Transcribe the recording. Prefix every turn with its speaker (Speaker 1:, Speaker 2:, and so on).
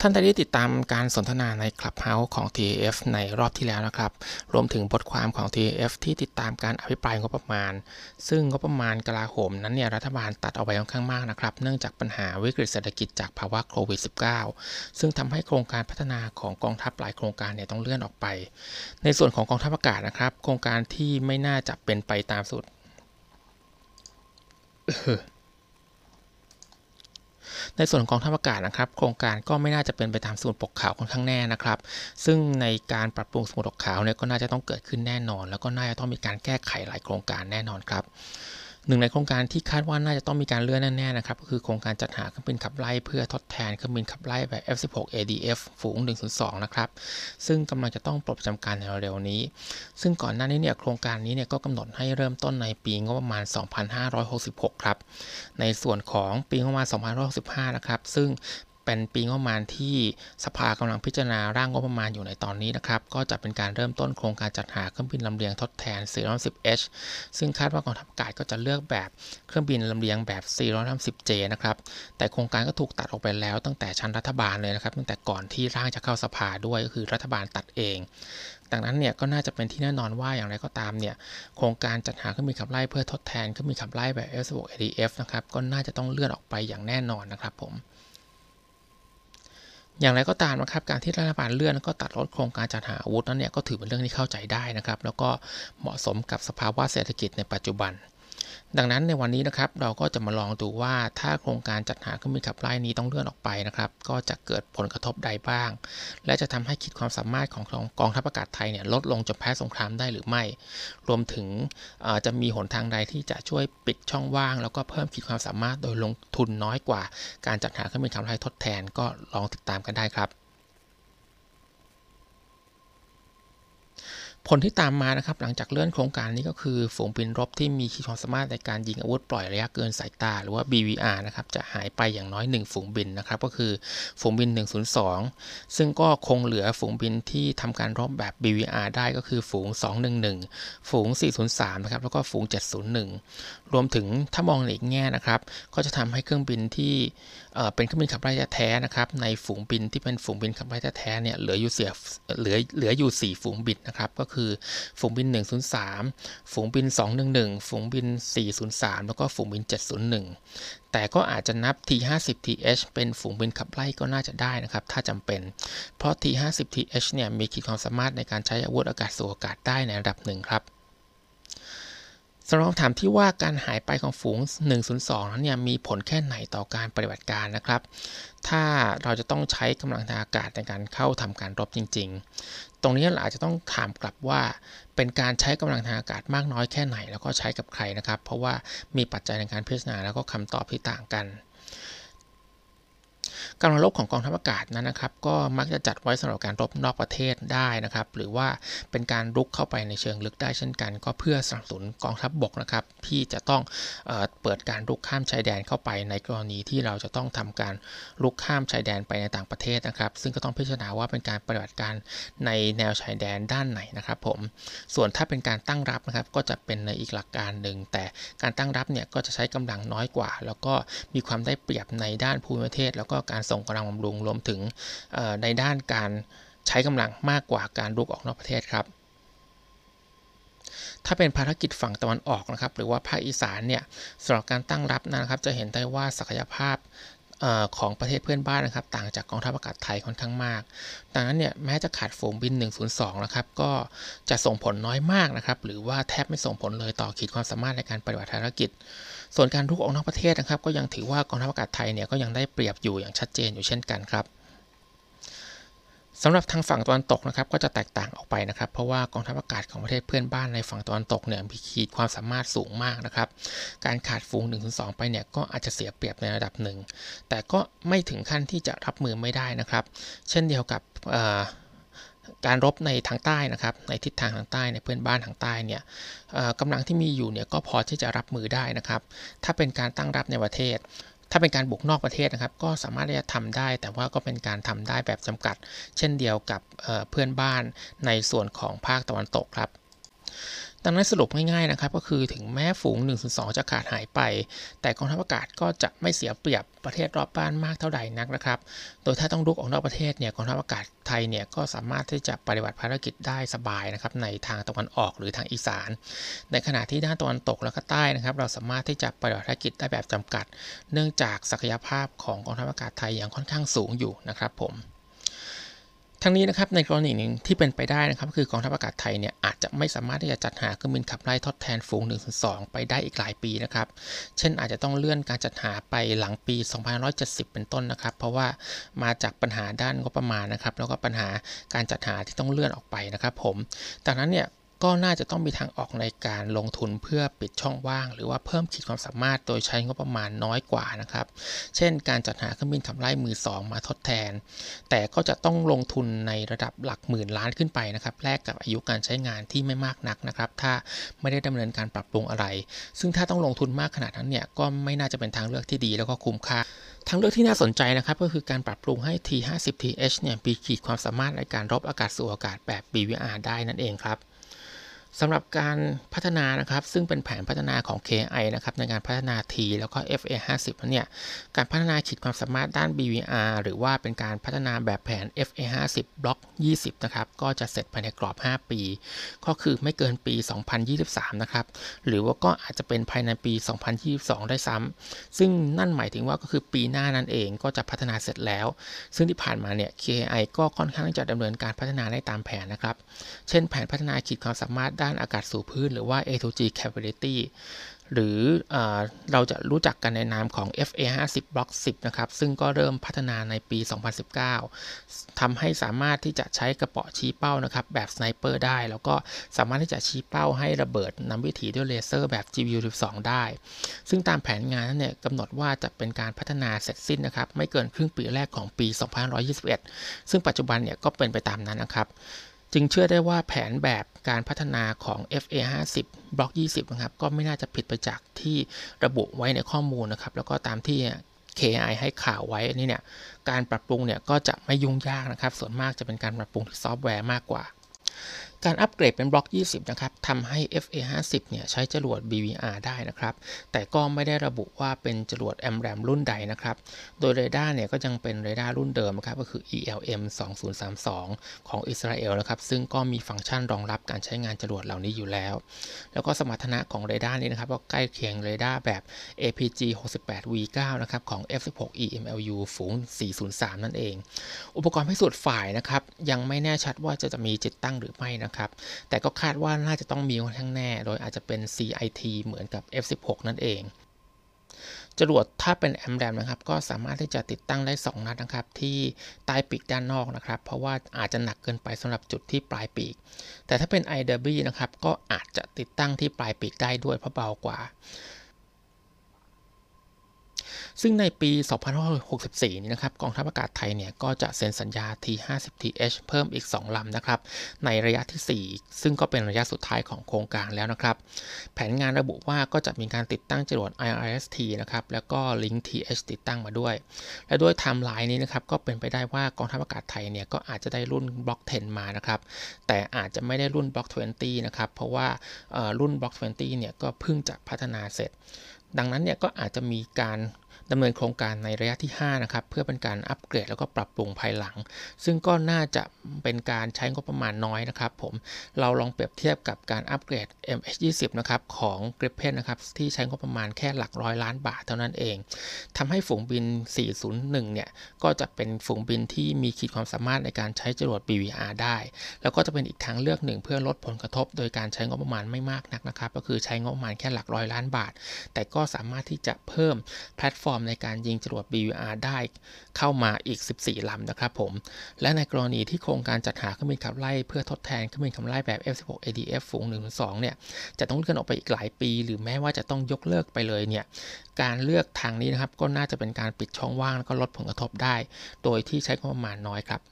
Speaker 1: ท่านได้ติดตามการสนทนาใน Clubhouse ของ TAF ในรอบที่แล้วนะครับ รวมถึงบทความของ TAF ที่ติดตามการอภิปรายงบประมาณ ซึ่งงบประมาณกลาโหมนั้นเนี่ยรัฐบาลตัดเอาไว้ค่อนข้างมากนะครับ เนื่องจากปัญหาวิกฤตเศรษฐกิจจากภาวะโควิด -19 ซึ่งทำให้โครงการพัฒนาของกองทัพหลายโครงการเนี่ยต้องเลื่อนออกไป ในส่วนของกองทัพอากาศนะครับ โครงการที่ไม่น่าจะเป็นไปตามสุด ในส่วนของกองทัพอากาศนะครับ โครงการก็ไม่น่าจะเป็นไปตามสมุดปกขาวค่อนข้างแน่นะครับ ซึ่งในการปรับปรุงสมุดปกขาวเนี่ยก็น่าจะต้องเกิดขึ้นแน่นอน แล้วก็น่าจะต้องมีการแก้ไขหลายโครงการแน่นอนครับ หนึ่งในโครงการที่คาดว่าน่าจะต้องมีการเลื่อนแน่ๆนะครับก็คือโครงการจัดหาเครื่องบินขับไล่เพื่อทดแทนเครื่องบินขับไล่แบบ F16 ADF ฝูง 102 นะครับซึ่งกำลังจะต้องปลดประจำการในเร็วๆนี้ ซึ่งก่อนหน้านี้เนี่ยโครงการนี้เนี่ยก็กำหนดให้เริ่มต้นในปีงบประมาณ 2566 ครับ ในส่วนของปีงบประมาณ 2565 นะครับซึ่ง เป็นปีงบประมาณที่สภากำลังพิจารณาร่างงบประมาณอยู่ในตอนนี้นะครับ ก็จะเป็นการเริ่มต้นโครงการจัดหาเครื่องบินลำเลียงทดแทน 410H ซึ่งคาดว่ากองทัพอากาศก็จะเลือกแบบเครื่องบินลำเลียงแบบ 430J นะครับ แต่โครงการก็ถูกตัดออกไปแล้วตั้งแต่ชั้นรัฐบาลเลยนะครับ ตั้งแต่ก่อนที่ร่างจะเข้าสภาด้วยก็คือรัฐบาลตัดเองดังนั้นเนี่ยก็น่าจะเป็นที่แน่นอนว่าอย่างไรก็ตามเนี่ยโครงการจัดหาเครื่องบินขับไล่เพื่อทดแทนเครื่องบินขับไล่แบบ F16 ADF นะครับก็น่าจะต้องเลื่อนออกไปอย่างแน่นอนนะครับผม อย่างไรก็ตามนะครับการที่รัฐบาลเลื่อนก็ตัดลดโครงการจัดหาอาวุธนั้นเนี่ยก็ถือเป็นเรื่องที่เข้าใจได้นะครับ แล้วก็เหมาะสมกับสภาวะเศรษฐกิจในปัจจุบัน ดังนั้นในวันนี้นะครับเราก็จะมาลองดูว่าถ้าโครงการจัดหาเครื่องบินขับไล่นี้ต้องเลื่อนออกไปนะครับ ก็จะเกิดผลกระทบใดบ้าง และจะทำให้ขีดความสามารถของกองทัพอากาศไทยเนี่ยลดลงจนแพ้สงครามได้หรือไม่ รวมถึงจะมีหนทางใดที่จะช่วยปิดช่องว่าง แล้วก็เพิ่มขีดความสามารถโดยลงทุนน้อยกว่า การจัดหาเครื่องบินขับไล่ทดแทนก็ลองติดตามกันได้ครับ ผลที่ตามมานะครับหลังจากเลื่อนโครงการนี้ก็คือฝูงบินรบที่มีขีดความสามารถในการยิงอาวุธปล่อยระยะเกินสายตา หรือว่า BVR นะครับจะหายไปอย่างน้อย 1 ฝูงบินนะครับก็คือฝูงบิน 102 ซึ่งก็คงเหลือฝูงบินที่ทำการรบแบบ BVR ได้ก็คือฝูง 211 ฝูง 403 นะครับแล้วก็ฝูง 701 รวมถึงถ้ามองในอีกแง่นะครับก็จะทำให้เครื่องบินที่เป็นเครื่องบินขับไล่แท้นะครับในฝูงบินที่เป็นฝูงบินขับไล่แท้เนี่ยเหลืออยู่เสียเหลือเหลืออยู่ 4 ฝูงบินนะครับก็คือฝูงบิน 103 ฝูงบิน 211 ฝูงบิน 403 แล้วก็ฝูงบิน 701 แต่ก็อาจจะนับ T50TH เป็นฝูงบินขับไล่ก็น่าจะได้นะครับ ถ้าจำเป็น เพราะ T50TH เนี่ยมีขีดความสามารถในการใช้อาวุธอากาศสู่อากาศได้ในระดับหนึ่งครับ สำหรับคำถามที่ว่าการหายไปของฝูง 102 นั้นเนี่ยมีผลแค่ไหนต่อการปฏิบัติการนะครับ ถ้าเราจะต้องใช้กำลังทางอากาศในการเข้าทำการรบจริง ๆ ตรงนี้เราอาจจะต้องถามกลับว่า เป็นการใช้กำลังทางอากาศมากน้อยแค่ไหน แล้วก็ใช้กับใครนะครับ เพราะว่ามีปัจจัยในการพิจารณาแล้วก็คำตอบที่ต่างกัน กำลังรบของกองทัพอากาศนั้นนะครับ ก็มักจะจัดไว้สำหรับการรบนอกประเทศได้นะครับ หรือว่าเป็นการรุกเข้าไปในเชิงลึกได้เช่นกัน ก็เพื่อสนับสนุนกองทัพบบกนะครับ ที่จะต้องเอเปิดการรุกข้ามชายแดนเข้าไปในกรณีที่เราจะต้องทำการรุกข้ามชายแดนไปในต่างประเทศนะครับ ซึ่งก็ต้องพิจารณาว่าเป็นการปฏิบัติการในแนวชายแดนด้านไหนนะครับผมส่วนถ้าเป็นการตั้งรับนะครับก็จะเป็นในอีกหลักการหนึ่งแต่การตั้งรับเนี่ยก็จะใช้กำลังน้อยกว่า แล้วก็มีความได้เปรียบในด้านภูมิประเทศ แล้วก็การส่งกำลังบำรุงรวมถึงในด้านการใช้กำลังมากกว่าการลุกออกนอกประเทศครับ ถ้าเป็นภารกิจฝั่งตะวันออกนะครับ หรือว่าภาคอีสานเนี่ยสำหรับการตั้งรับนะครับ จะเห็นได้ว่าศักยภาพของประเทศเพื่อนบ้านนะครับ ต่างจากกองทัพอากาศไทยค่อนข้างมาก ดังนั้นเนี่ยแม้จะขาดฝูงบิน 102 นะครับ ก็จะส่งผลน้อยมากนะครับ หรือว่าแทบไม่ส่งผลเลยต่อขีดความสามารถในการปฏิบัติภารกิจ ส่วนการรุกออกนอกประเทศนะครับ ก็ยังถือว่ากองทัพอากาศไทยเนี่ยก็ยังได้เปรียบอยู่อย่างชัดเจนอยู่เช่นกันครับสำหรับทางฝั่งตะวันตกนะครับก็จะแตกต่างออกไปนะครับ เพราะว่ากองทัพอากาศของประเทศเพื่อนบ้านในฝั่งตะวันตกเนี่ยมีขีดความสามารถสูงมากนะครับ การขาดฝูง1นถึงสไปเนี่ยก็อาจจะเสียเปรียบในระดับหนึ่งแต่ก็ไม่ถึงขั้นที่จะรับมือไม่ได้นะครับ เช่นเดียวกับ การรบในทางใต้นะครับ ในทิศทางทางใต้ในเพื่อนบ้านทางใต้เนี่ยกำลังที่มีอยู่เนี่ยก็พอที่จะรับมือได้นะครับ ถ้าเป็นการตั้งรับในประเทศ ถ้าเป็นการบุกนอกประเทศนะครับ ก็สามารถที่จะทำได้ แต่ว่าก็เป็นการทำได้แบบจำกัด เช่นเดียวกับเพื่อนบ้านในส่วนของภาคตะวันตกครับ ดังนั้นสรุปง่ายๆนะครับก็คือถึงแม้ฝูง1 2จะขาดหายไป แต่กองทัพอากาศก็จะไม่เสียเปรียบประเทศรอบบ้านมากเท่าใดนักนะครับ โดยถ้าต้องลุกออกนอกประเทศเนี่ยกองทัพอากาศไทยเนี่ยก็สามารถที่จะปฏิบัติภารกิจได้สบายนะครับในทางตะวันออกหรือทางอีสาน ในขณะที่ด้านตะวันตกและก็ใต้นะครับ เราสามารถที่จะปฏิบัติภารกิจได้แบบจำกัด เนื่องจากศักยภาพของกองทัพอากาศไทยอย่างค่อนข้างสูงอยู่นะครับผม ทั้งนี้นะครับในกรณีหนึ่งที่เป็นไปได้นะครับคือกองทัพอากาศไทยเนี่ยอาจจะไม่สามารถที่จะจัดหาเครื่องบินขับไล่ทดแทนฝูง1 2ไปได้อีกหลายปีนะครับเช่นอาจจะต้องเลื่อนการจัดหาไปหลังปี 2570 เป็นต้นนะครับ เพราะว่ามาจากปัญหาด้านงบประมาณนะครับแล้วก็ปัญหาการจัดหาที่ต้องเลื่อนออกไปนะครับ ผมดังนั้นเนี่ย ก็น่าจะต้องมีทางออกในการลงทุนเพื่อปิดช่องว่าง หรือว่าเพิ่มขีดความสามารถโดยใช้งบประมาณน้อยกว่านะครับ เช่น การจัดหาเครื่องบินขับไล่มือสองมาทดแทน แต่ก็จะต้องลงทุนในระดับหลักหมื่นล้านขึ้นไปนะครับแลกกับอายุการใช้งานที่ไม่มากนักนะครับ ถ้าไม่ได้ดำเนินการปรับปรุงอะไร ซึ่งถ้าต้องลงทุนมากขนาดนั้นเนี่ยก็ไม่น่าจะเป็นทางเลือกที่ดีแล้วก็คุ้มค่าทางเลือกที่น่าสนใจนะครับก็คือการปรับปรุงให้ T50TH เนี่ยมีขีดความสามารถในการรบอากาศสู่อากาศแบบ BVR ได้นั่นเองครับ สำหรับการพัฒนานะครับ ซึ่งเป็นแผนพัฒนาของ KI นะครับ ในการพัฒนา T แล้วก็ FA50 เนี่ย การพัฒนาขีดความสามารถด้าน BVR หรือว่าเป็นการพัฒนาแบบแผน FA50 บล็อก 20 นะครับ ก็จะเสร็จภายในกรอบ 5 ปี ก็คือไม่เกินปี 2023 นะครับ หรือว่าก็อาจจะเป็นภายในปี 2022 ได้ซ้ำ ซึ่งนั่นหมายถึงว่าก็คือปีหน้านั่นเองก็จะพัฒนาเสร็จแล้ว ซึ่งที่ผ่านมาเนี่ย KI ก็ค่อนข้างจะดำเนินการพัฒนาได้ตามแผนนะครับ เช่น แผนพัฒนาขีดความสามารถด้านอากาศสู่พื้น หรือว่า A2G capability หรืออเราจะรู้จักกันในนามของ FA50 Block 10 นะครับ ซึ่งก็เริ่มพัฒนาในปี 2019ทำให้สามารถที่จะใช้กระเป๋าชี้เป้านะครับ แบบสไนเปอร์ได้ แล้วก็สามารถที่จะชี้เป้าให้ระเบิดนำวิถีด้วยเลเซอร์แบบ GBU12 ได้ ซึ่งตามแผนงานนั้นเนี่ยกำหนดว่าจะเป็นการพัฒนาเสร็จสิ้นนะครับ ไม่เกินครึ่งปีแรกของปี 2521 ซึ่งปัจจุบันเนี่ยก็เป็นไปตามนั้นนะครับ จึงเชื่อได้ว่าแผนแบบ การพัฒนาของ FA50 บล็อก 20 นะครับ ก็ไม่น่าจะผิดไปจากที่ระบุไว้ในข้อมูลนะครับ แล้วก็ตามที่ KI ให้ข่าวไว้นี่เนี่ย การปรับปรุงเนี่ยก็จะไม่ยุ่งยากนะครับ ส่วนมากจะเป็นการปรับปรุงที่ซอฟต์แวร์มากกว่า การอัปเกรดเป็นบล็อก 20 นะครับทำให้ FA50 เนี่ยใช้จรวด BVR ได้นะครับ แต่ก็ไม่ได้ระบุว่าเป็นจรวด AMRAAM รุ่นใดนะครับ โดยเรดาร์เนี่ยก็ยังเป็นเรดาร์รุ่นเดิมนะครับ ก็คือ ELM 2032 ของอิสราเอลนะครับ ซึ่งก็มีฟังก์ชันรองรับการใช้งานจรวดเหล่านี้อยู่แล้ว แล้วก็สมรรถนะของเรดาร์นี้นะครับ ก็ใกล้เคียงเรดาร์แบบ APG 68 V9 นะครับ ของ F16 EMLU ฝูง 403 นั่นเอง อุปกรณ์พิสูจน์ฝ่ายนะครับ ยังไม่แน่ชัดว่าจะจะมีจิตตั้งหรือไม่นะครับ แต่ก็คาดว่าน่าจะต้องมีค่อนข้างแน่ โดยอาจจะเป็น CIT เหมือนกับ F16 นั่นเองจรวดถ้าเป็นแอมแรมนะครับ ก็สามารถที่จะติดตั้งได้ 2 นัดนะครับ ที่ใต้ปีกด้านนอกนะครับ เพราะว่าอาจจะหนักเกินไปสำหรับจุดที่ปลายปีก แต่ถ้าเป็น i d b นะครับ ก็อาจจะติดตั้งที่ปลายปีกได้ด้วยเพราะเบากว่า ซึ่งในปี 2564 นี้นะครับกองทัพอากาศไทยเนี่ยก็จะเซ็นสัญญา T50TH เพิ่มอีก 2 ลำนะครับในระยะที่ 4 ซึ่งก็เป็นระยะสุดท้ายของโครงการแล้วนะครับ แผนงานระบุว่าก็จะมีการติดตั้งจรวด IRST นะครับแล้วก็ Link TH ติดตั้งมาด้วย และด้วยไทม์ไลน์นี้นะครับก็เป็นไปได้ว่ากองทัพอากาศไทยเนี่ยก็อาจจะได้รุ่นบล็อก 10 มานะครับแต่อาจจะไม่ได้รุ่นบล็อก 20 นะครับเพราะว่ารุ่นบล็อก 20 เนี่ยก็เพิ่งจะพัฒนาเสร็จ ดังนั้นเนี่ยก็อาจจะมีการ ดำเนินโครงการในระยะที่ 5 นะครับ เพื่อเป็นการอัปเกรดแล้วก็ปรับปรุงภายหลัง ซึ่งก็น่าจะเป็นการใช้งบประมาณน้อยนะครับผม เราลองเปรียบเทียบกับการอัปเกรด MH20 นะครับของ Gripen นะครับที่ใช้งบประมาณแค่หลักร้อยล้านบาทเท่านั้นเองทำให้ฝูงบิน 401 เนี่ย ก็จะเป็นฝูงบินที่มีขีดความสามารถในการใช้จรวด BVR ได้ แล้วก็จะเป็นอีกทางเลือกหนึ่งเพื่อลดผลกระทบ โดยการใช้งบประมาณไม่มากนักนะครับ ก็คือใช้งบประมาณแค่หลักร้อยล้านบาท แต่ก็สามารถที่จะเพิ่มแพลตฟอร์มในการยิงจรวด BVR ได้เข้ามาอีก 14 ลำนะครับผม และในกรณีที่โครงการจัดหาเครื่องบินขับไล่ เพื่อทดแทนเครื่องบินขับไล่แบบ F16 ADF ฝูง1-2เนี่ยจะต้องเลื่อนออกไปอีกหลายปี หรือแม้ว่าจะต้องยกเลิกไปเลยเนี่ยการเลือกทางนี้นะครับก็น่าจะเป็นการปิดช่องว่างแล้วก็ลดผลกระทบได้ โดยที่ใช้งบประมาณน้อยครับ